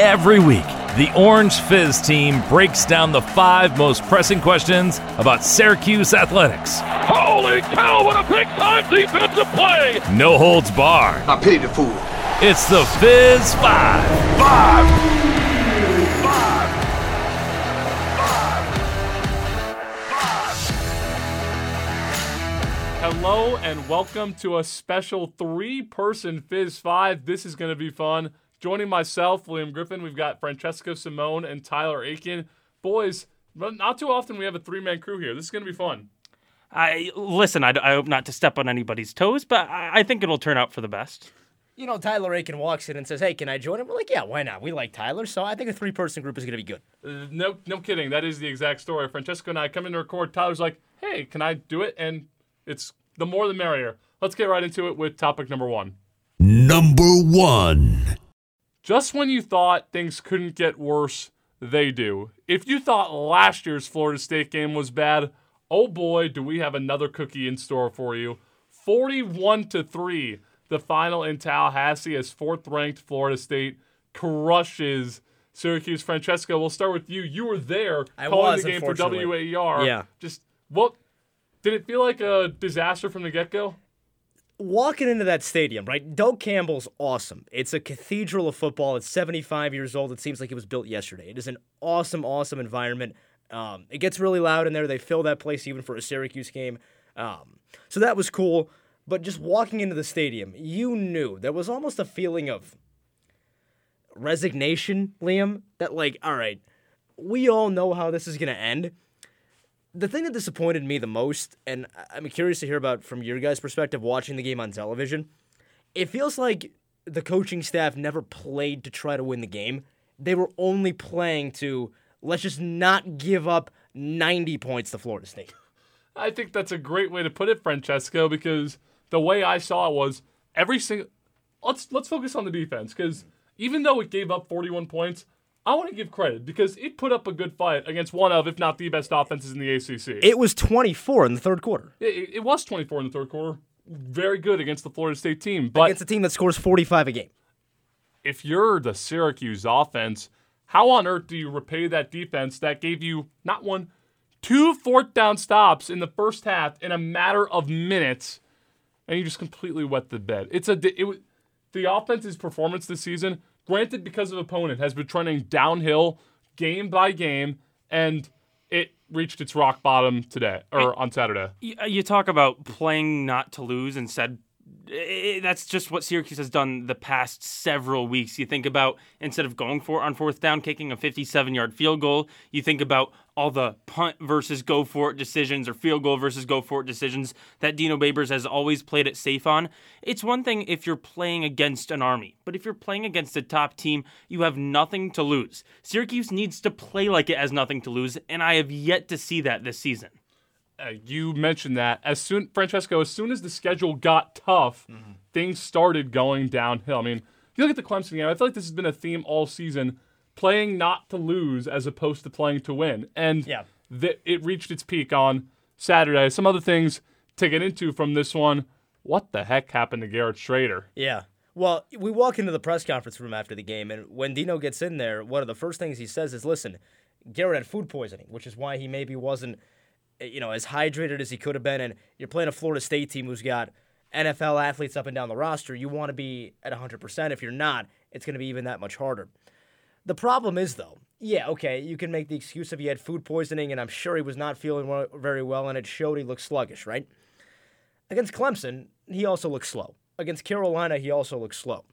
Every week, the Orange Fizz team breaks down the five most pressing questions about Syracuse athletics. Holy cow, what a big time defensive play! No holds barred. I pity the fool. It's the Fizz Five. Five! Hello and welcome to a special three-person Fizz Five. This is going to be fun. Joining myself, William Griffin, we've got Francesco Simone and Tyler Aitken. Boys, not too often we have a three-man crew here. This is going to be fun. I listen. I, I hope not to step on anybody's toes, but I, I think it'll turn out for the best. You know, Tyler Aitken walks in and says, "Hey, can I join him?" We're like, "Yeah, why not? We like Tyler, so I think a three-person group is going to be good." Uh, no, no kidding. That is the exact story. Francesco and I come in to record. Tyler's like, "Hey, can I do it?" And it's the more the merrier. Let's get right into it with topic number one. Number one. Just when you thought things couldn't get worse, they do. If you thought last year's Florida State game was bad, oh boy, do we have another cookie in store for you. 41 to 3, the final in Tallahassee as fourth-ranked Florida State crushes Syracuse. Francesco, we'll start with you. You were there I calling was, the game for. WAER. Yeah. Just what did it feel like a disaster from the get-go? Walking into that stadium, right? Doak Campbell's awesome. It's a cathedral of football. It's 75 years old. It seems like it was built yesterday. It is an awesome, awesome environment. Um, it gets really loud in there. They fill that place even for a Syracuse game. Um, so that was cool. But just walking into the stadium, you knew there was almost a feeling of resignation, Liam. That, like, all right, we all know how this is going to end. The thing that disappointed me the most, and I'm curious to hear about from your guys' perspective watching the game on television, it feels like the coaching staff never played to try to win the game. They were only playing to let's just not give up 90 points to Florida State. I think that's a great way to put it, Francesco, because the way I saw it was every single. Let's let's focus on the defense because even though it gave up 41 points, I want to give credit because it put up a good fight against one of, if not the best offenses in the ACC. It was 24 in the third quarter It, it was 24 in the third quarter. Very good against the Florida State team, but against a team that scores 45 a game. if you're the Syracuse offense, how on earth do you repay that defense that gave you not one, two fourth down stops in the first half in a matter of minutes, and you just completely wet the bed? It's a it, the offense's performance this season, granted because of opponent, has been trending downhill game by game, and it reached its rock bottom today or on Saturday. You, you talk about playing not to lose instead. eh, That's just what Syracuse has done the past several weeks. You think about instead of going for on fourth down, kicking a 57 yard field goal, you think about all the punt versus go for it decisions or field goal versus go for it decisions that Dino Babers has always played it safe on. It's one thing if you're playing against an Army, but if you're playing against a top team, you have nothing to lose. Syracuse needs to play like it has nothing to lose, and I have yet to see that this season. uh, you mentioned that as soon Francesco, as soon as the schedule got tough, things started going downhill. I mean, if you look at the Clemson game, I feel like this has been a theme all season: playing not to lose as opposed to playing to win. And Yeah. th- it reached its peak on Saturday. Some other things to get into from this one. What the heck happened to Garrett Shrader? Yeah. Well, we walk into the press conference room after the game, and when Dino gets in there, one of the first things he says is, "Listen, Garrett had food poisoning, which is why he maybe wasn't, eh, you know, as hydrated as he could have been." And you're playing a Florida State team who's got NFL athletes up and down the roster. You want to be at 100%. If you're not, it's going to be even that much harder. The problem is, though, yeah, okay, you can make the excuse if he had food poisoning, and I'm sure he was not feeling very well, and it showed he looked sluggish, right? Against Clemson, he also looked slow. Against Carolina, he also looked slow.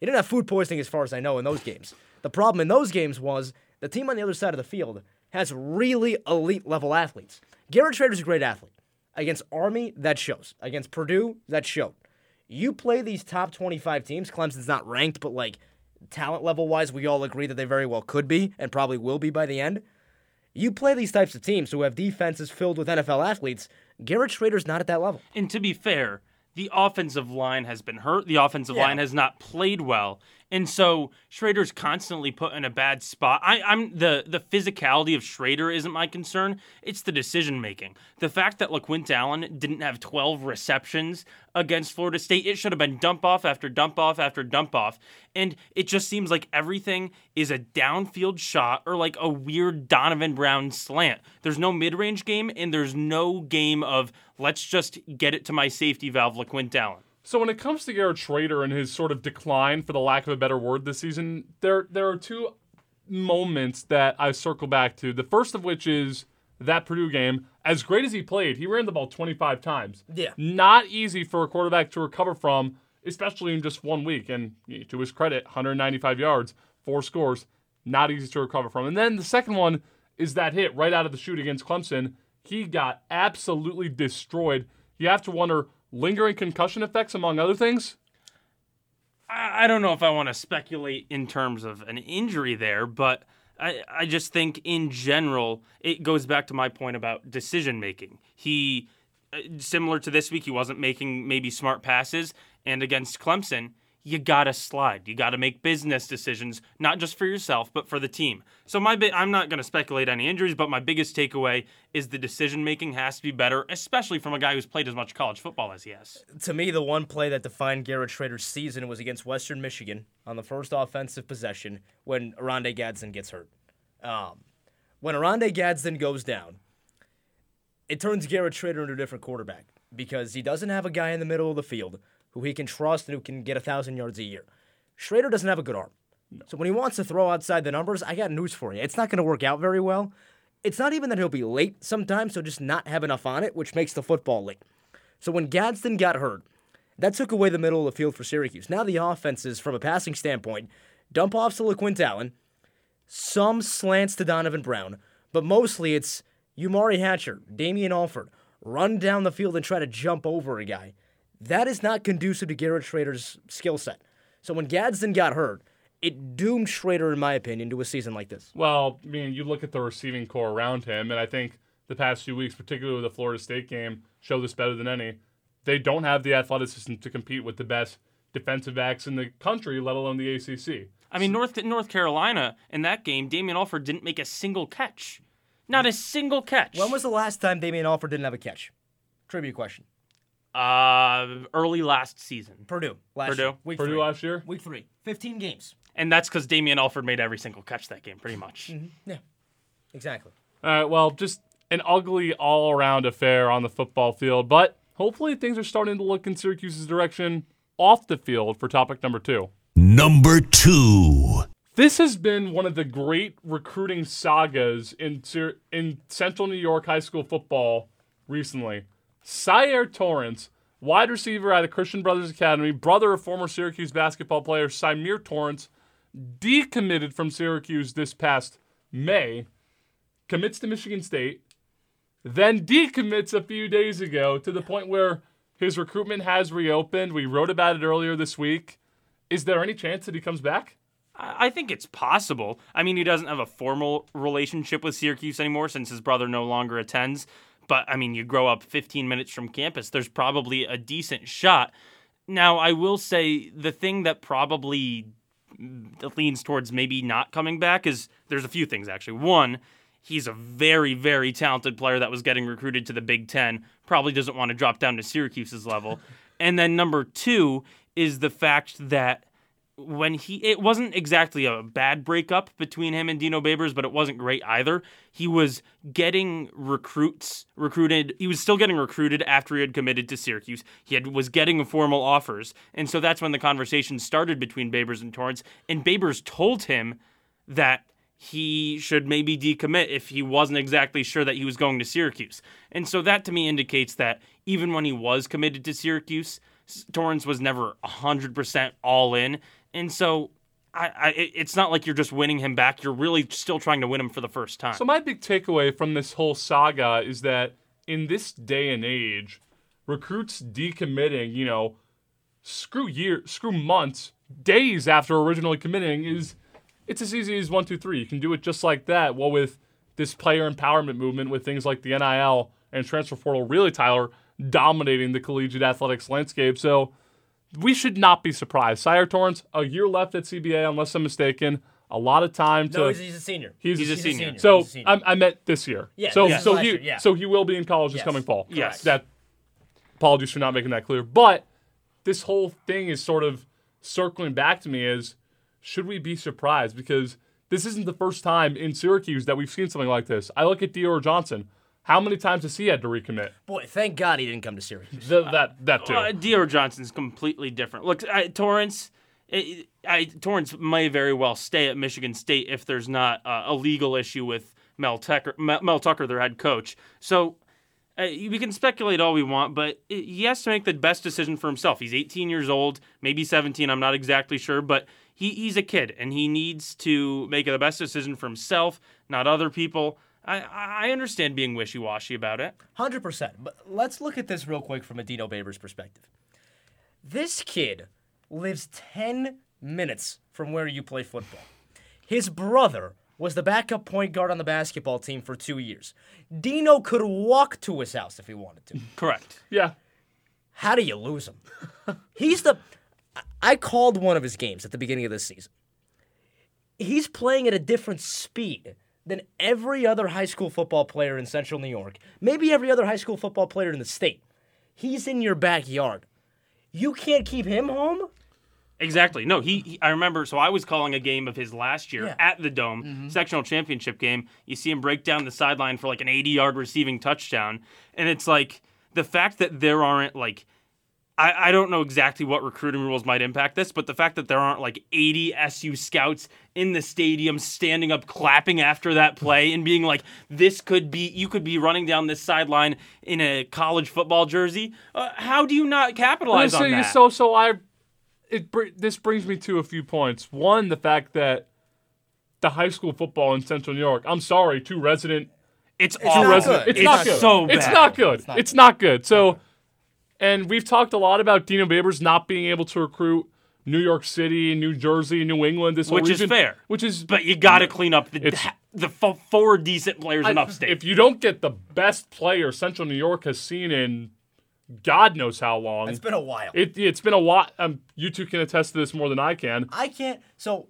He didn't have food poisoning, as far as I know, in those games. The problem in those games was the team on the other side of the field has really elite level athletes. Garrett Shrader's a great athlete. Against Army, that shows. Against Purdue, that showed. You play these top 25 teams, Clemson's not ranked, but like talent level wise, we all agree that they very well could be and probably will be by the end. You play these types of teams who have defenses filled with NFL athletes, Garrett Shrader's not at that level. And to be fair, the offensive line has been hurt. The offensive Yeah. line has not played well. And so Shrader's constantly put in a bad spot. I, I'm the the physicality of Shrader isn't my concern. It's the decision making. The fact that LeQuint Allen didn't have 12 receptions against Florida State, it should have been dump off after dump off after dump off. And it just seems like everything is a downfield shot or like a weird Donovan Brown slant. There's no mid range game and there's no game of let's just get it to my safety valve, LeQuint Allen. So when it comes to Garrett Shrader and his sort of decline, for the lack of a better word, this season, there there are two moments that I circle back to. The first of which is that Purdue game. As great as he played, he ran the ball 25 times. Yeah. Not easy for a quarterback to recover from, especially in just one week. And to his credit, 195 yards, four scores, not easy to recover from. And then the second one is that hit right out of the chute against Clemson. He got absolutely destroyed. You have to wonder lingering concussion effects, among other things. I don't know if I want to speculate in terms of an injury there, but I, I just think in general, it goes back to my point about decision making. He, uh, similar to this week, he wasn't making maybe smart passes, and against Clemson, you gotta slide. You gotta make business decisions, not just for yourself, but for the team. So my, I'm not gonna speculate any injuries, but my biggest takeaway is the decision making has to be better, especially from a guy who's played as much college football as he has. to me, the one play that defined Garrett Shrader's season was against Western Michigan on the first offensive possession when Oronde Gadsden gets hurt. Um, when Oronde Gadsden goes down, it turns Garrett Shrader into a different quarterback because he doesn't have a guy in the middle of the field who he can trust and who can get a thousand yards a year. Shrader doesn't have a good arm. So when he wants to throw outside the numbers, I got news for you. It's not going to work out very well. It's not even that he'll be late sometimes, so just not have enough on it, which makes the football late. So when Gadsden got hurt, that took away the middle of the field for Syracuse. Now the offense is, from a passing standpoint, dump offs to LeQuint Allen, some slants to Donovan Brown, but mostly it's Umari Hatcher, Damian Alford, run down the field and try to jump over a guy. That is not conducive to Garrett Shrader's skill set. So when Gadsden got hurt, it doomed Shrader, in my opinion, to a season like this. Well, I mean, you look at the receiving core around him, and I think the past few weeks, particularly with the Florida State game, show this better than any. They don't have the athleticism to compete with the best defensive backs in the country, let alone the ACC. I mean, North North Carolina in that game, Damian Alford didn't make a single catch. Not a single catch. When was the last time Damian Alford didn't have a catch? Trivia question. Uh early last season, Purdue. Last Purdue. Year. Week Purdue three. last year? Week three. 15 games. and that's because Damian Alford made every single catch that game, pretty much. Yeah. Exactly. All right, well, just an ugly all around affair on the football field, but hopefully things are starting to look in Syracuse's direction off the field for topic number two. Number two. This has been one of the great recruiting sagas in in Central New York high school football recently. Syair Torrence, wide receiver out of Christian Brothers Academy, brother of former Syracuse basketball player Symir Torrence, decommitted from Syracuse this past May, commits to Michigan State, then decommits a few days ago to the point where his recruitment has reopened. We wrote about it earlier this week. Is there any chance that he comes back? I think it's possible. I mean, he doesn't have a formal relationship with Syracuse anymore since his brother no longer attends. But I mean, you grow up 15 minutes from campus, there's probably a decent shot. Now, I will say the thing that probably leans towards maybe not coming back is there's a few things actually. One, he's a very, very talented player that was getting recruited to the Big Ten, probably doesn't want to drop down to Syracuse's level. and then number two is the fact that when he it wasn't exactly a bad breakup between him and Dino Babers, but it wasn't great either. He was getting recruits recruited. He was still getting recruited after he had committed to Syracuse. He had was getting formal offers, and so that's when the conversation started between Babers and Torrence. And Babers told him that he should maybe decommit if he wasn't exactly sure that he was going to Syracuse. And so that to me indicates that even when he was committed to Syracuse, Torrence was never 100% all in. And so I, I, it's not like you're just winning him back. You're really still trying to win him for the first time. So my big takeaway from this whole saga is that in this day and age, recruits decommitting, you know, screw year, screw months, days after originally committing is it's as easy as one, two, three. You can do it just like that. Well, with this player empowerment movement, with things like the NIL and transfer portal, really, Tyler, dominating the collegiate athletics landscape. So we should not be surprised. Syair Torrence, a year left at CBA, unless I'm mistaken. A lot of time to. No, he's, he's a senior. He's, He's a He's senior. So He's a senior. I, I meant this year. Yeah, So this is so he year, yeah. so he will be in college this coming fall. Yes. That apologies for not making that clear. But this whole thing is sort of circling back to me is should we be surprised because this isn't the first time in Syracuse that we've seen something like this. I look at Dior Johnson. How many times has he had to recommit? Boy, thank God he didn't come to Syracuse. Th- that that too. Uh, Dior Johnson's completely different. Look, I, Torrence, I, I, Torrence may very well stay at Michigan State if there's not uh, a legal issue with Mel Tucker, Mel, Mel Tucker, their head coach. So uh, we can speculate all we want, but he has to make the best decision for himself. He's 18 years old, maybe 17. I'm not exactly sure, but he, he's a kid and he needs to make the best decision for himself, not other people. I, I understand being wishy washy about it. Hundred percent. But let's look at this real quick from a Dino Babers perspective. This kid lives ten minutes from where you play football. His brother was the backup point guard on the basketball team for two years. Dino could walk to his house if he wanted to. Correct. yeah. How do you lose him? He's the. I called one of his games at the beginning of this season. He's playing at a different speed than every other high school football player in Central New York, maybe every other high school football player in the state. He's in your backyard. You can't keep him home? Exactly. No, he, he- I remember. So I was calling a game of his last year Yeah. at the Dome, mm-hmm. sectional championship game. You see him break down the sideline for like an 80-yard receiving touchdown, and it's like the fact that there aren't like. I, I don't know exactly what recruiting rules might impact this, but the fact that there aren't like 80 SU scouts in the stadium standing up, clapping after that play, and being like, "This could be, you could be running down this sideline in a college football jersey." Uh, how do you not capitalize on that? so so I it this brings me to a few points. One, the fact that the high school football in Central New York. I'm sorry, two resident It's not awful. good. It's, It's not not good. so It's bad. not good. It's not, good. So, and we've talked a lot about Dino Babers not being able to recruit New York City, New Jersey, New England. This whole Which is fair. Which is But you got to clean up the the fo- four decent players in upstate. if you don't get the best player Central New York has seen in God knows how long. It's been a while. it, it's been a lot. Um, you two can attest to this more than I can. I can't. So,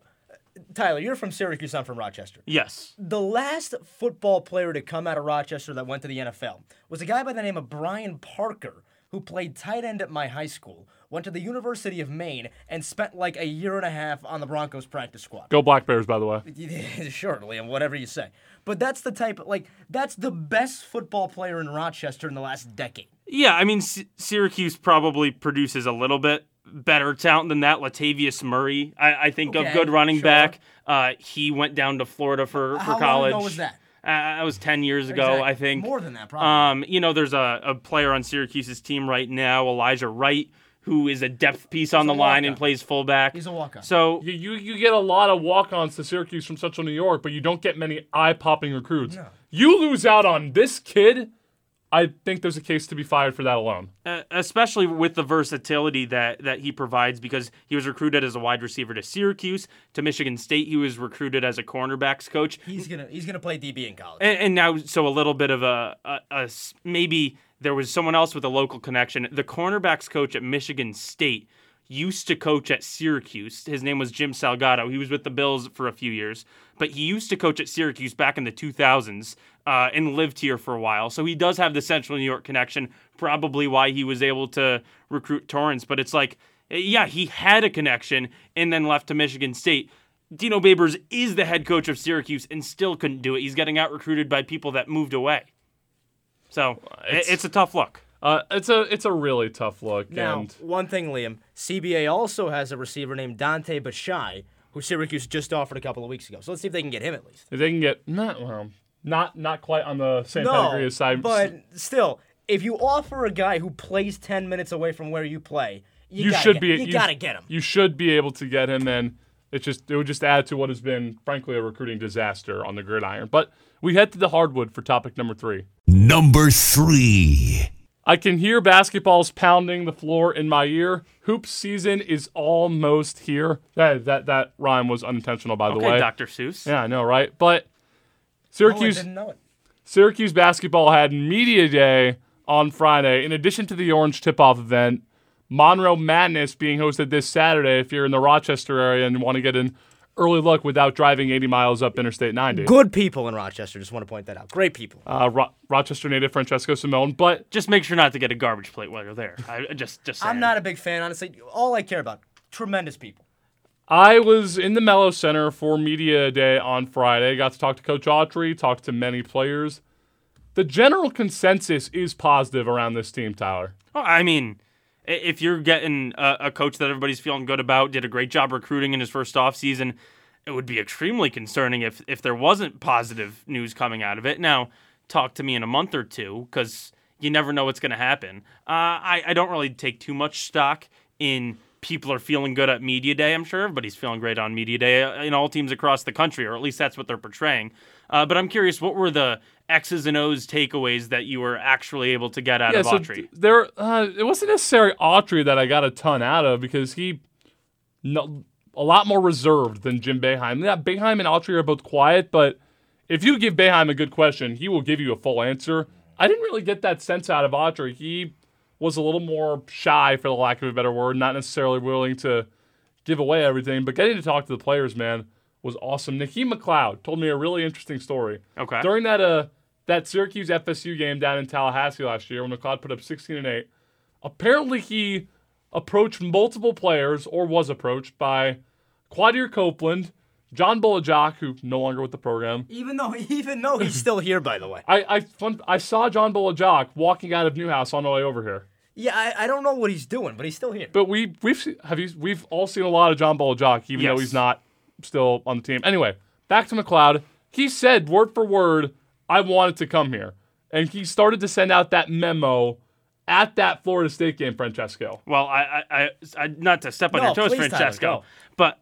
Tyler, you're from Syracuse. I'm from Rochester. yes. The last football player to come out of Rochester that went to the NFL was a guy by the name of Brian Parker, who played tight end at my high school, went to the University of Maine, and spent like a year and a half on the Broncos practice squad. Go Black Bears, by the way. sure, Liam, whatever you say. But that's the type, like, that's the best football player in Rochester in the last decade. Yeah, I mean, S- Syracuse probably produces a little bit better talent than that. Latavius Murray, I, I think, Okay, of good running sure. back. Uh, he went down to Florida for, for How long college. ago was that? Uh, that was 10 years ago, Exactly. I think. More than that, probably. Um, you know, there's a, a player on Syracuse's team right now, Elijah Wright, who is a depth piece on He's a the line and walk-on. plays fullback. He's a walk-on. So You, you you get a lot of walk-ons to Syracuse from Central New York, but you don't get many eye-popping recruits. You lose out on this kid. I think there's a case to be fired for that alone. uh, especially with the versatility that that he provides because he was recruited as a wide receiver to Syracuse to Michigan State. He was recruited as a cornerbacks coach. He's gonna he's gonna play DB in college. and, and now so a little bit of a a maybe there was someone else with a local connection. The cornerbacks coach at Michigan State used to coach at Syracuse. His name was Jim Salgado. He was with the Bills for a few years but he used to coach at Syracuse back in the 2000s uh, and lived here for a while so he does have the Central New York connection probably why he was able to recruit Torrence but it's like yeah he had a connection and then left to Michigan State Dino Babers is the head coach of Syracuse and still couldn't do it. He's getting out recruited by people that moved away. So It's- it's, it's a tough look. Uh, it's a it's a really tough look, Now, and one thing, Liam, CBA also has a receiver named Dante Bashai, who Syracuse just offered a couple of weeks ago. So let's see if they can get him at least. if they can get not well, not not quite on the same No, pedigree as Cy- but still, if you offer a guy who plays ten minutes away from where you play, you, you should get, be You, gotta get him. You should be able to get him. Then it just it would just add to what has been frankly a recruiting disaster on the gridiron. But we head to the hardwood for topic number three. Number three. I can hear basketballs pounding the floor in my ear. Hoop season is almost here. That that that rhyme was unintentional, by the Okay, way. Dr. Seuss. Yeah, I know, right? But oh, I Syracuse didn't know it. Syracuse basketball had media day on Friday. In addition to the Orange tip-off event, Monroe Madness being hosted this Saturday if you're in the Rochester area and want to get an early luck without driving 80 miles up Interstate 90. Good people in Rochester. Just want to point that out. Great people. Uh, Ro- Rochester native Francesco Simone, but Just make sure not to get a garbage plate while you're there. I I just, just. I'm not a big fan, honestly. All I care about, tremendous people. I was in the Melo Center for Media Day on Friday. Got to talk to Coach Autry, talked to many players. The general consensus is positive around this team, Tyler. Well, I mean, i- if you're getting a, a coach that everybody's feeling good about, did a great job recruiting in his first offseason, it would be extremely concerning if, if there wasn't positive news coming out of it. Now, talk to me in a month or two because you never know what's going to happen. Uh, I, I don't really take too much stock in people are feeling good at Media Day. I'm sure everybody's feeling great on Media Day uh, in all teams across the country, or at least that's what they're portraying. Uh, but I'm curious, what were the X's and O's takeaways that you were actually able to get out Yeah, of so Autry? there, uh, it wasn't necessarily Autry that I got a ton out of because he, no, a lot more reserved than Jim Boeheim. Yeah, Boeheim and Autry are both quiet, but if you give Boeheim a good question, he will give you a full answer. I didn't really get that sense out of Autry. He was a little more shy, for the lack of a better word, not necessarily willing to give away everything, but getting to talk to the players, man, was awesome. Naheem McLeod told me a really interesting story. Okay. During that uh that Syracuse FSU game down in Tallahassee last year when McLeod put up 16 and 8, apparently he approached multiple players or was approached by Quadir Copeland, John Bol Ajak, who no longer with the program. Even though, even though he's still here, by the way. I I, fun, I saw John Bol Ajak walking out of Newhouse on the way over here. Yeah, I, I don't know what he's doing, but he's still here. But we we've have you we've all seen a lot of John Bol Ajak, even though he's not still on the team. Anyway, back to McLeod. He said word for word, "I wanted to come here," and he started to send out that memo at that Florida State game, Francesco. Well, I, I, I, I not to step on No, your toes, please, Francesco, go. but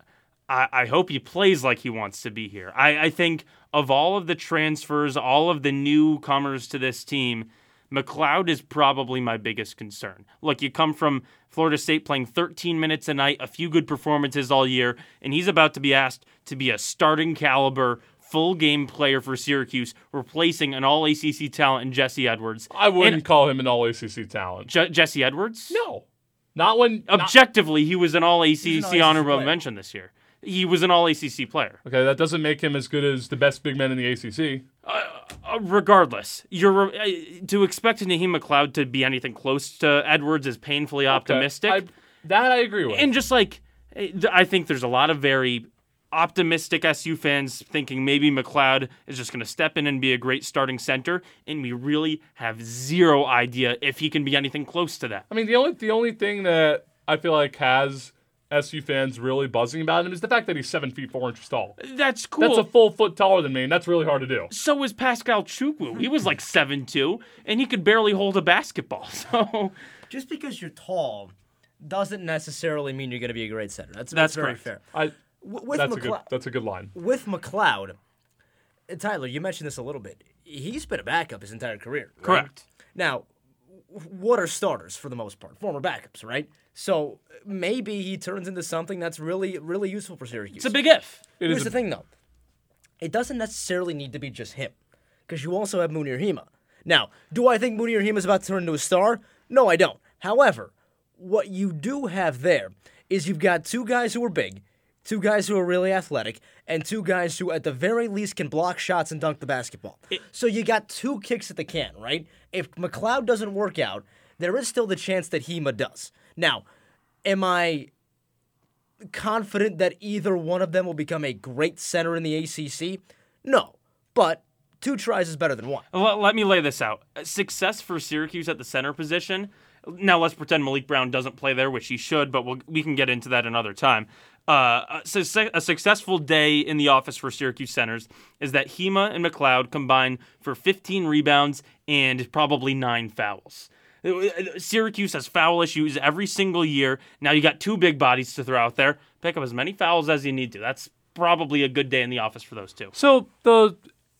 I, I hope he plays like he wants to be here. I, I think of all of the transfers, all of the newcomers to this team, McLeod is probably my biggest concern. Look, you come from Florida State playing 13 minutes a night, a few good performances all year, and he's about to be asked to be a starting caliber. Full game player for Syracuse, replacing an all ACC talent in Jesse Edwards. I wouldn't And- call him an All ACC talent. Je- Jesse Edwards? No, not when. not- Objectively, he was an all ACC all-ACC honorable player. mention this year. He was an all ACC player. okay, that doesn't make him as good as the best big men in the ACC. Uh, regardless, you're uh, to expect Naheem McLeod to be anything close to Edwards is painfully Okay, optimistic. I, that I agree with. and just like eh, I think there's a lot of very optimistic SU fans thinking maybe McLeod is just going to step in and be a great starting center, and we really have zero idea if he can be anything close to that. I mean, the only the only thing that I feel like has SU fans really buzzing about him is the fact that he's seven feet four inches tall. That's cool. That's a full foot taller than me, and that's really hard to do. so was Pascal Chukwu. He was like seven two, and he could barely hold a basketball. So Just because you're tall doesn't necessarily mean you're going to be a great center. That's, That's very correct. fair. I W- with that's a good that's a good line. with McLeod, Tyler, you mentioned this a little bit. He's been a backup his entire career. right? correct. Now, what are starters for the most part? Former backups, right? So maybe he turns into something that's really, really useful for Syracuse. It's a big if. It Here's the a, thing, though. It doesn't necessarily need to be just him, because you also have Mounir Hima. Now, do I think Mounir Hima is about to turn into a star? No, I don't. However, what you do have there is you've got two guys who are big, two guys who are really athletic, and two guys who, at the very least, can block shots and dunk the basketball. so you got two kicks at the can, right? If McLeod doesn't work out, there is still the chance that Hima does. Now, am I confident that either one of them will become a great center in the ACC? No, but two tries is better than one. Let, me lay this out. Success for Syracuse at the center position. Now let's pretend Maliq Brown doesn't play there, which he should, but we'll, we can get into that another time. Uh, a, a successful day in the office for Syracuse centers is that Hima and McLeod combine for 15 rebounds and probably nine fouls. Syracuse has foul issues every single year. Now you got two big bodies to throw out there. Pick up as many fouls as you need to. That's probably a good day in the office for those two. So the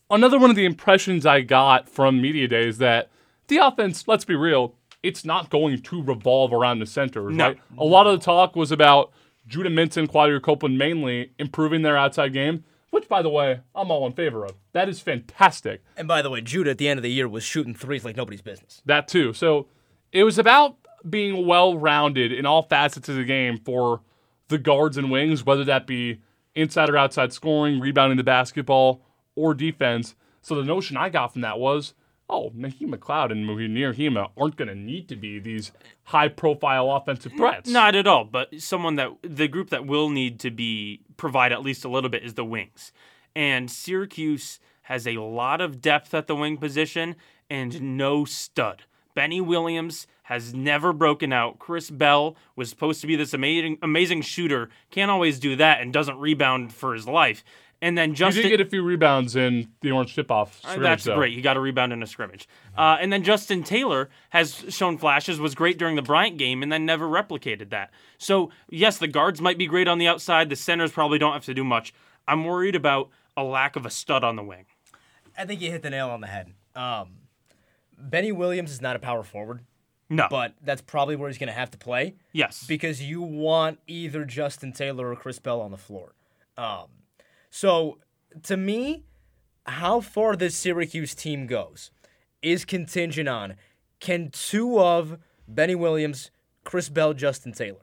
another one of the impressions I got from media day is that the offense, let's be real, it's not going to revolve around the centers, No. right? A lot of the talk was about Judah Mintz, Quadir Copeland mainly improving their outside game, which by the way, I'm all in favor of. That is fantastic. And by the way, Judah at the end of the year was shooting threes like nobody's business. That too. So it was about being well rounded in all facets of the game for the guards and wings, whether that be inside or outside scoring, rebounding the basketball, or defense. So the notion I got from that was, oh, Naheem McLeod and Muhir Hima aren't going to need to be these high profile offensive threats. Not at all, but someone that the group that will need to be provide at least a little bit is the wings. And Syracuse has a lot of depth at the wing position and no stud. Benny Williams has never broken out. Chris Bell was supposed to be this amazing amazing shooter, can't always do that and doesn't rebound for his life. And then He Justin did get a few rebounds in the orange tip off. uh, That's great. He got a rebound in a scrimmage. Uh, and then Justin Taylor has shown flashes, was great during the Bryant game, and then never replicated that. So, yes, the guards might be great on the outside. The centers probably don't have to do much. I'm worried about a lack of a stud on the wing. I think you hit the nail on the head. Um, Benny Williams is not a power forward, No. but that's probably where he's going to have to play yes. because you want either Justin Taylor or Chris Bell on the floor. Um, so to me, how far this Syracuse team goes is contingent on can two of Benny Williams, Chris Bell, Justin Taylor.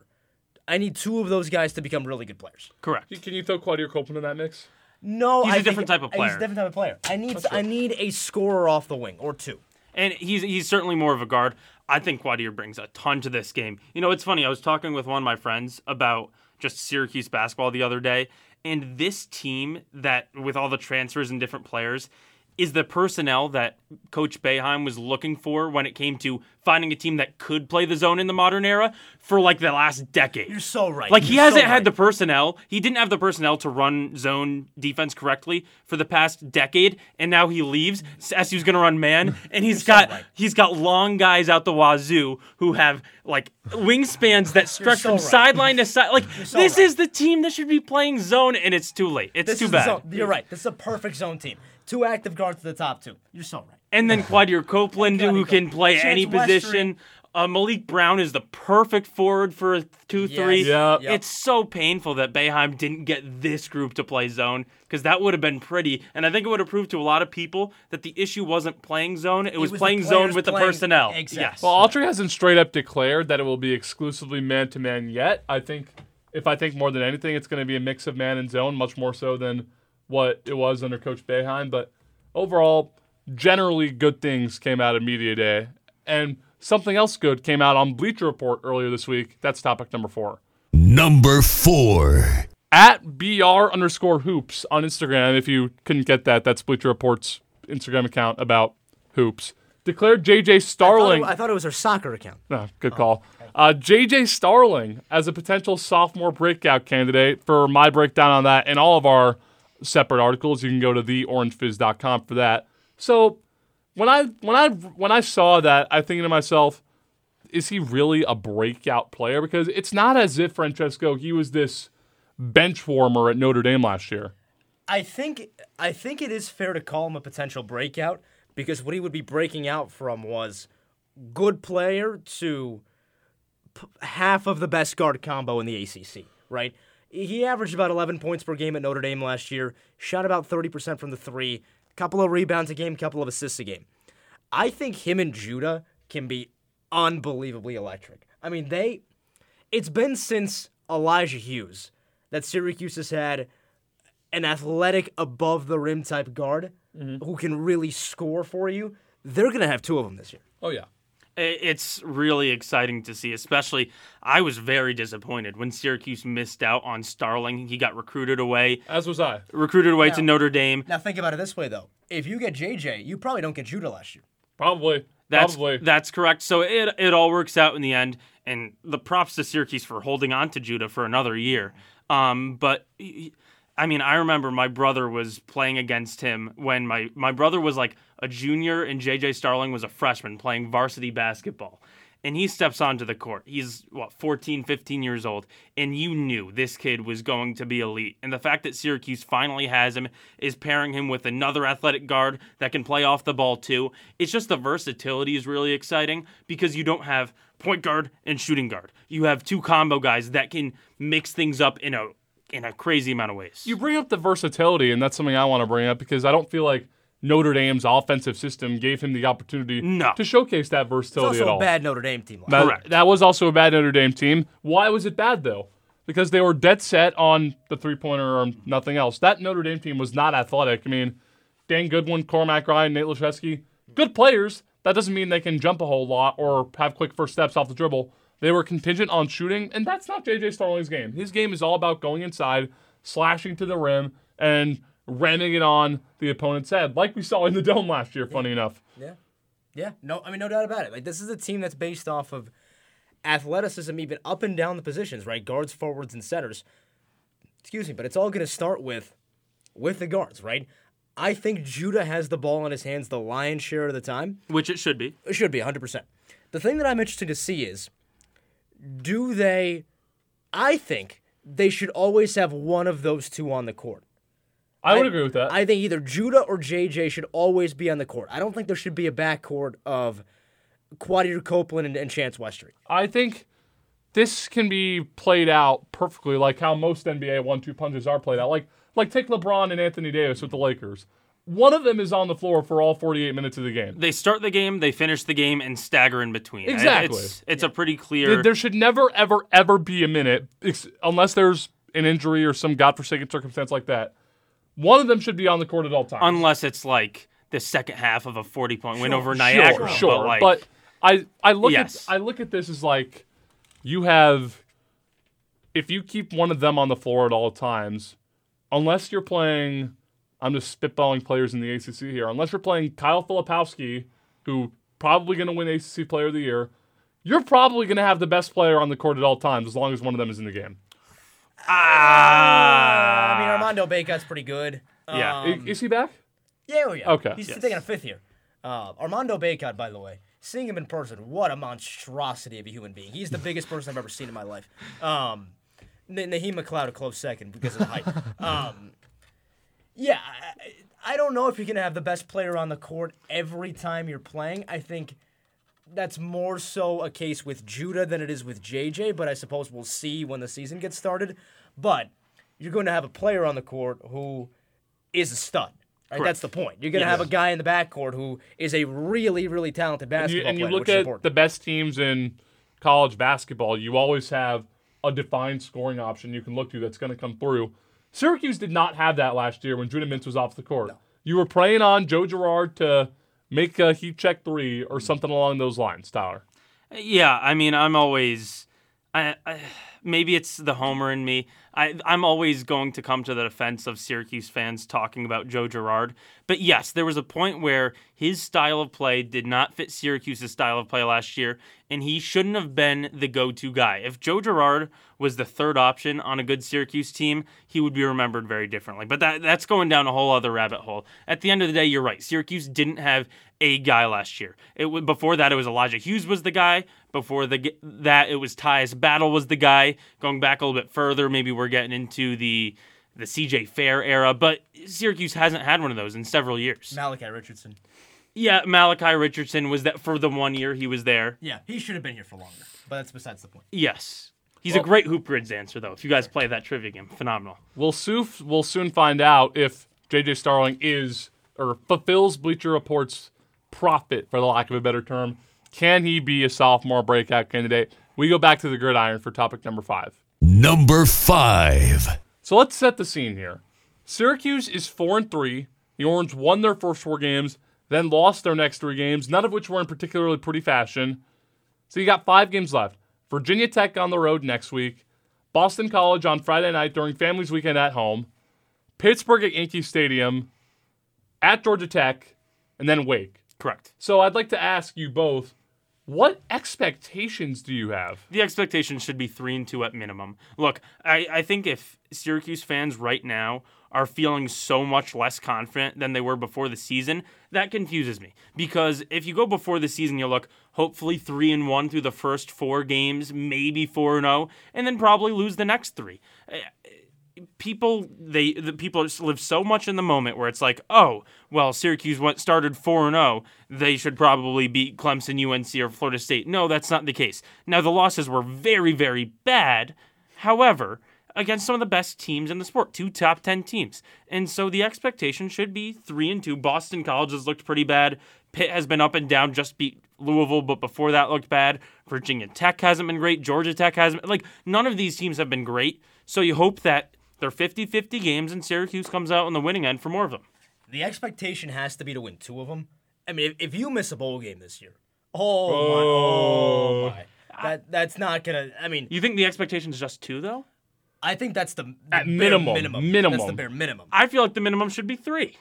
I need two of those guys to become really good players. Correct. Can you throw Quadir Copeland in that mix? No, He's I a think- different type of player. He's a different type of player. I need I need a scorer off the wing or two. And he's he's certainly more of a guard. I think Quadir brings a ton to this game. You know, it's funny. I was talking with one of my friends about just Syracuse basketball the other day, and this team that with all the transfers and different players is the personnel that Coach Boeheim was looking for when it came to finding a team that could play the zone in the modern era for like the last decade. You're so right. Like he You're hasn't so had right. the personnel. He didn't have the personnel to run zone defense correctly for the past decade, and now he leaves. SU's going to run man, and he's got right. he's got long guys out the wazoo who have like wingspans that stretch so from right. sideline to side. Like so this is the team that should be playing zone, and it's too late. It's This too bad. You're right. This is a perfect zone team. Two active guards to the top two. You're so right. And then Quadir Copeland, Quadir who can play Chance any Westry. position. Uh, Maliq Brown is the perfect forward for a two-three. Yes. Yeah. Yep. It's so painful that Boeheim didn't get this group to play zone because that would have been pretty, and I think it would have proved to a lot of people that the issue wasn't playing zone; it was, was playing zone players with the personnel. Exactly. Yes. Well, Autry hasn't straight up declared that it will be exclusively man to man yet. I think, if I think more than anything, it's going to be a mix of man and zone, much more so than what it was under Coach Boeheim. But overall, generally good things came out of Media Day. And something else good came out on Bleacher Report earlier this week. That's topic number four. Number four. At BR underscore hoops on Instagram, if you couldn't get that, that's Bleacher Report's Instagram account about hoops. Declared JJ Starling. I thought it was her soccer account. No, good call. Uh, JJ Starling as a potential sophomore breakout candidate for my breakdown on that and all of our separate articles. You can go to theorangefizz.com for that. So when I when I when I saw that, I thinking to myself, is he really a breakout player? Because it's not as if Francesco he was this bench warmer at Notre Dame last year. I think I think it is fair to call him a potential breakout because what he would be breaking out from was good player to p- half of the best guard combo in the ACC, right? He averaged about 11 points per game at Notre Dame last year, shot about 30% from the 3, couple of rebounds a game, couple of assists a game. I think him and Judah can be unbelievably electric. I mean, they it's been since Elijah Hughes that Syracuse has had an athletic above the rim type guard mm-hmm. who can really score for you. They're going to have two of them this year. Oh yeah. I- It's really exciting to see, especially I was very disappointed when Syracuse missed out on Starling. He got recruited away, As was I. recruited away to Notre Dame. Now think about it this way though. If you get JJ, you probably don't get Judah last year. Probably. That's Probably. that's correct. So it it all works out in the end, and the props to Syracuse for holding on to Judah for another year. Um, but he- I mean, I remember my brother was playing against him when my my brother was like a junior and JJ Starling was a freshman playing varsity basketball. And he steps onto the court. He's what 14, 15 years old, and you knew this kid was going to be elite. And the fact that Syracuse finally has him is pairing him with another athletic guard that can play off the ball too. It's just the versatility is really exciting because you don't have point guard and shooting guard. You have two combo guys that can mix things up in a in a crazy amount of ways. You bring up the versatility, and that's something I want to bring up because I don't feel like Notre Dame's offensive system gave him the opportunity No. to showcase that versatility also at a all. bad Notre Dame team. That, year. that was also a bad Notre Dame team. Why was it bad though? Because they were dead set on the three pointer or nothing else. That Notre Dame team was not athletic. I mean, Dane Goodwin, Cormac Ryan, Nate Laszewski, good players. That doesn't mean they can jump a whole lot or have quick first steps off the dribble. They were contingent on shooting, and that's not JJ Starling's game. His game is all about going inside, slashing to the rim, and ramming it on the opponent's head, like we saw in the dome last year. Funny enough, Yeah. Yeah. No, I mean, no doubt about it. Like, this is a team that's based off of athleticism, even up and down the positions, right? Guards, forwards, and centers. Excuse me, but it's all going to start with with the guards, right? I think Judah has the ball in his hands the lion's share of the time. which it should be. It should be 100%. The thing that I'm interested to see is do they. I think they should always have one of those two on the court. I would agree with that. I think either Judah or JJ should always be on the court. I don't think there should be a backcourt of Quadir Copeland and, and Chance Westry. I think this can be played out perfectly like how most NBA one-two punches are played out. Like like take LeBron and Anthony Davis with the Lakers. One of them is on the floor for all 48 minutes of the game. They start the game, they finish the game, and stagger in between. Exactly. It's, it's a pretty There- clear. There should never, ever, ever be a minute, ex- unless there's an injury or some godforsaken circumstance like that. One of them should be on the court at all times. unless it's like the second half of a 40 point win over sure, Niagara. sure. But, like, but I, I look Yes. at I look at this as like you have if you keep one of them on the floor at all times, unless you're playing I'm just spitballing players in the ACC here. Unless you're playing Kyle Filipowski, who probably going to win ACC Player of the Year, you're probably going to have the best player on the court at all times as long as one of them is in the game. I mean, Armando Bacot's pretty good. Yeah. Um, is he back? yeah, oh, yeah. Okay. He's Yes. taking a fifth here. Uh, Armando Bacot, by the way, seeing him in person, what a monstrosity of a human being. He's the biggest person I've ever seen in my life. Um, Na- Naheem McLeod a close second because of the height. Um, yeah, I, I don't know if you're going to have the best player on the court every time you're playing. I think that's more so a case with Judah than it is with JJ, but I suppose we'll see when the season gets started. But you're going to have a player on the court who is a stud. Right? That's the point. You're going to have a guy in the backcourt who is a really, really talented And you, basketball and you player, look at the best teams in college basketball, you always have a defined scoring option you can look to that's going to come through. Syracuse did not have that last year when Judah Mintz was off the court. You were preying on Joe Girard to make a heat check three or something along those lines, Tyler. Yeah, I mean, I'm always. I, I, maybe it's the homer in me. I, I'm always going to come to the defense of Syracuse fans talking about Joe Girard. But yes, there was a point where his style of play did not fit Syracuse's style of play last year, and he shouldn't have been the go to guy. If Joe Girard was the third option on a good Syracuse team, he would be remembered very differently. But that, that's going down a whole other rabbit hole. At the end of the day, you're right. Syracuse didn't have a guy last year. It before that it was Elijah Hughes was the guy. Before the that it was Tyus Battle was the guy. Going back a little bit further, maybe we're getting into the the CJ Fair era, but Syracuse hasn't had one of those in several years. Malachi Richardson. Yeah, Malachi Richardson was that for the one year he was there. Yeah, he should have been here for longer, but that's besides the point. Yes. He's a great hoop grids dancer though. If you guys play that trivia game, phenomenal. We'll, soof, we'll soon find out if JJ Starling is or fulfills Bleacher Report's profit, for the lack of a better term. Can he be a sophomore breakout candidate? We go back to the gridiron for topic number five. Number five. So let's set the scene here. Syracuse is four and three. The Orange won their first four games, then lost their next three games, none of which were in particularly pretty fashion. So you got five games left. Virginia Tech on the road next week, Boston College on Friday night during Families Weekend at home, Pittsburgh at Yankee Stadium, at Georgia Tech, and then Wake. Correct. So I'd like to ask you both, what expectations do you have? The expectation should be three and two at minimum. Look, I, I think if Syracuse fans right now are feeling so much less confident than they were before the season, that confuses me. Because if you go before the season, you look hopefully three and one through the first four games, maybe four and zero, and then probably lose the next three eh, people they the people just live so much in the moment where it's like, oh, well, Syracuse went started four and zero, they should probably beat Clemson, UNC, or Florida State. No, that's not the case. Now the losses were very very bad. However, against some of the best teams in the sport, two top 10 teams. And so the expectation should be 3 and 2. Boston College has looked pretty bad. Pitt has been up and down, just beat Louisville, but before that looked bad. Virginia Tech hasn't been great. Georgia Tech hasn't. Like, none of these teams have been great. So you hope that they're 50 50 games and Syracuse comes out on the winning end for more of them. The expectation has to be to win two of them. I mean, if, if you miss a bowl game this year, oh, my, oh, oh. my, that that's not gonna. I mean, You think the expectation is just two, though? I think that's the, the At minimum, minimum. minimum. That's the bare minimum. I feel like the minimum should be three.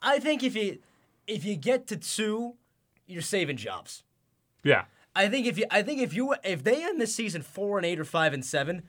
I think if you if you get to two, you're saving jobs. Yeah. I think if you I think if you if they end this season four and eight or five and seven,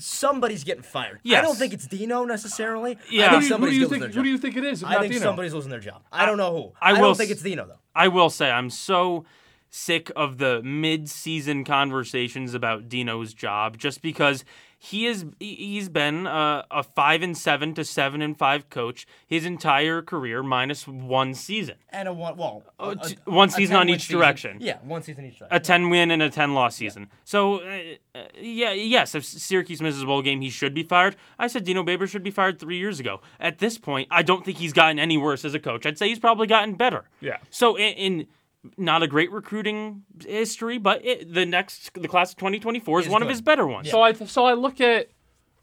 somebody's getting fired. I don't think it's Dino necessarily. Uh, yeah. I Who think do Who do somebody's you think? Who do you think it is? I think Dino? somebody's losing their job. I don't know who. I I, will don't think it's Dino though. I will say I'm so sick of the mid-season conversations about Dino's job just because he is he- he's been a, a 5 and 7 to 7 and 5 coach his entire career minus one season. And a one well, a, Oh, t- a- one season on each season. direction. Yeah, one season each direction. A 10 win and a 10 loss season. So, uh, uh, yeah, yes, if Syracuse misses a bowl game, he should be fired. I said Dino Babers should be fired three years ago. At this point, I don't think he's gotten any worse as a coach. I'd say he's probably gotten better. Yeah. So, in, in not a great recruiting history, but it, the next, the class of 2024 is, Is one of his better ones. So I so I look at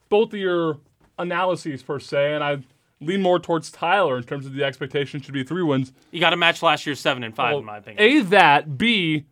both of your analyses per se, and I lean more towards Tyler in terms of the expectation should be three wins. You got to match last year's 7 and 5, Well, in my opinion. A that B,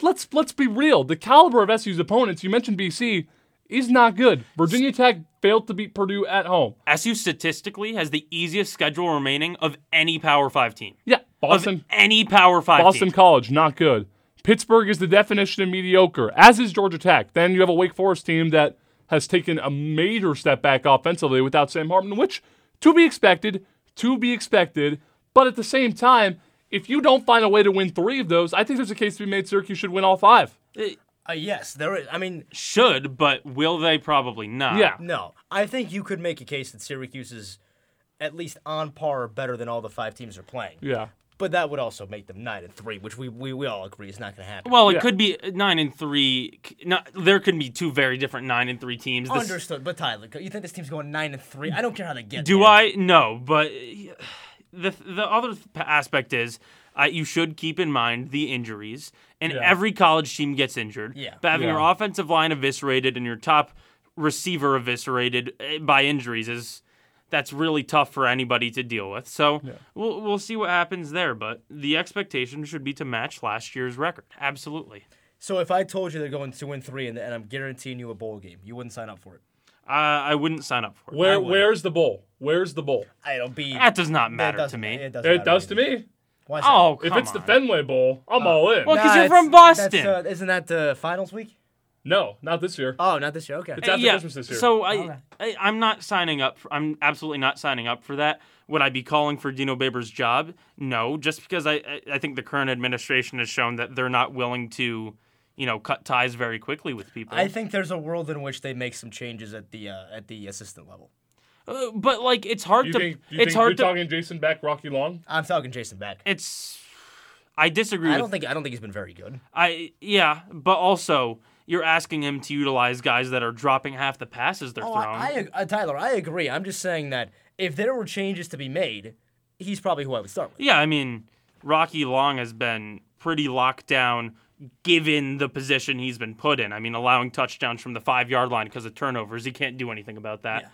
let's let's be real. The caliber of SU's opponents, you mentioned BC, is not good. Virginia Tech failed to beat Purdue at home. SU statistically has the easiest schedule remaining of any Power 5 team. Yeah, Boston any Power 5 Boston team. College, not good. Pittsburgh is the definition of mediocre, as is Georgia Tech. Then you have a Wake Forest team that has taken a major step back offensively without Sam Hartman, which to be expected, to be expected. But at the same time, if you don't find a way to win three of those, I think there's a case to be made Syracuse should win all five. Uh, yes, there is. I mean, Should, but will they? Probably not. Yeah. no, I think you could make a case that Syracuse is at least on par or better than all the five teams are playing. Yeah. But that would also make them nine and three, which we we, we all agree is not going to happen. Well, it Yeah. could be nine and three. Not, there could be two very different nine and three teams. This- Understood, but Tyler, you think this team's going nine and three? I don't care how they get. There. Do there. I? No, but the the other aspect is. Uh, you should keep in mind the injuries, and Yeah. every college team gets injured. Yeah. But having your offensive line eviscerated and your top receiver eviscerated eh, by injuries is that's really tough for anybody to deal with. So we'll we'll see what happens there. But the expectation should be to match last year's record. Absolutely. So if I told you they're going two and three, and, and I'm guaranteeing you a bowl game, you wouldn't sign up for it. Uh, I wouldn't sign up for it. Where where's the bowl? Where's the bowl? It'll be. That does not matter to me. It, doesn't It matter does to me. Why is that? Oh, If come it's the. Fenway Bowl, I'm all in. Well, 'cause you're from Boston. Uh, isn't that the finals week? No, not this year. Oh, not this year. Okay. It's after yeah. Christmas this year. So I, Okay. I, I'm not signing up. For, I'm absolutely not signing up for that. Would I be calling for Dino Baber's job? No, just because I, I, I think the current administration has shown that they're not willing to, you know, cut ties very quickly with people. I think there's a world in which they make some changes at the uh, at the assistant level. Uh, but like, it's hard you to. think, you it's think hard you're to. talking Jason Beck, Rocky Long? I'm talking Jason Beck. it's. I disagree I don't think I don't think he's been very good. I yeah, but also you're asking him to utilize guys that are dropping half the passes they're Oh, throwing. I, I, uh, Tyler, I agree. I'm just saying that if there were changes to be made, he's probably who I would start with. Yeah, I mean, Rocky Long has been pretty locked down given the position he's been put in. I mean, allowing touchdowns from the five yard line because of turnovers. He can't do anything about that. Yeah.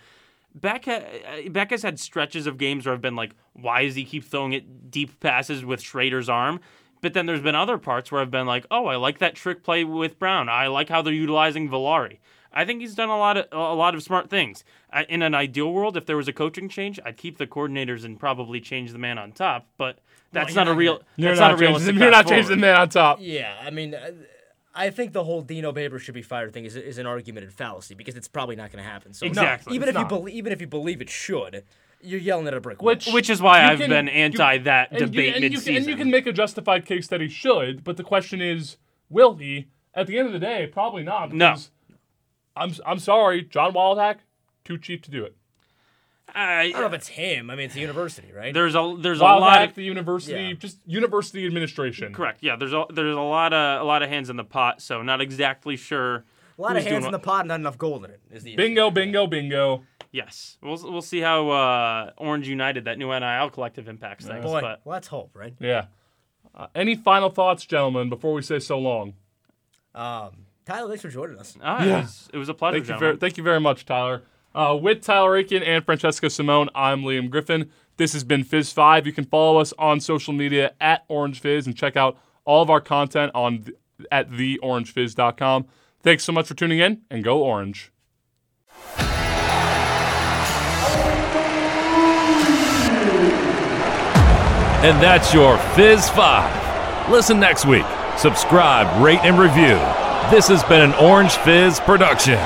Beck, ha- uh, Beck has had stretches of games where I've been like, why does he keep throwing it deep passes with Shrader's arm? But then there's been other parts where I've been like, oh, I like that trick play with Brown. I like how they're utilizing Valari. I think he's done a lot of a lot of smart things. I- In an ideal world, if there was a coaching change, I'd keep the coordinators and probably change the man on top. But that's you're not a real. gonna- You're that's not, not, a changing, you're not changing the man on top. Yeah, I mean, uh, I think the whole Dino Babers should be fired thing is, is an argumented fallacy because it's probably not going to happen. So Exactly. even it's if you believe, even if you believe it should, you're yelling at a brick Which- wall. Which is why I've can- been you- anti that And you- debate and you, can, mid-season. and you can make a justified case that he should, but the question is, will he? At the end of the day, probably not. No. I'm I'm sorry, John Wildhack, too cheap to do it. I don't know if it's him. I mean, it's a university, right? there's a there's a lot of the university, Yeah. just university administration. correct. Yeah, there's a there's a lot of a lot of hands in the pot. So not exactly sure A lot of hands in the pot, not enough gold in it. Is the. Bingo, bingo, bingo. Yes, we'll we'll see how uh, Orange United, that new NIL collective, impacts things. Boy, But let's hope, right? Yeah. Uh, any final thoughts, gentlemen, before we say so long? Um, Tyler, thanks for joining us. ah, it, was, it was a pleasure, Thank you, gentlemen. very, thank you very much, Tyler. Uh, with Tyler Aitken and Francesco Simone, I'm Liam Griffin. This has been Fizz Five. You can follow us on social media at Orange Fizz and check out all of our content on th- at theorangefizz.com. Thanks so much for tuning in, and go Orange. And that's your Fizz 5. Listen next week. Subscribe, rate, and review. This has been an Orange Fizz production.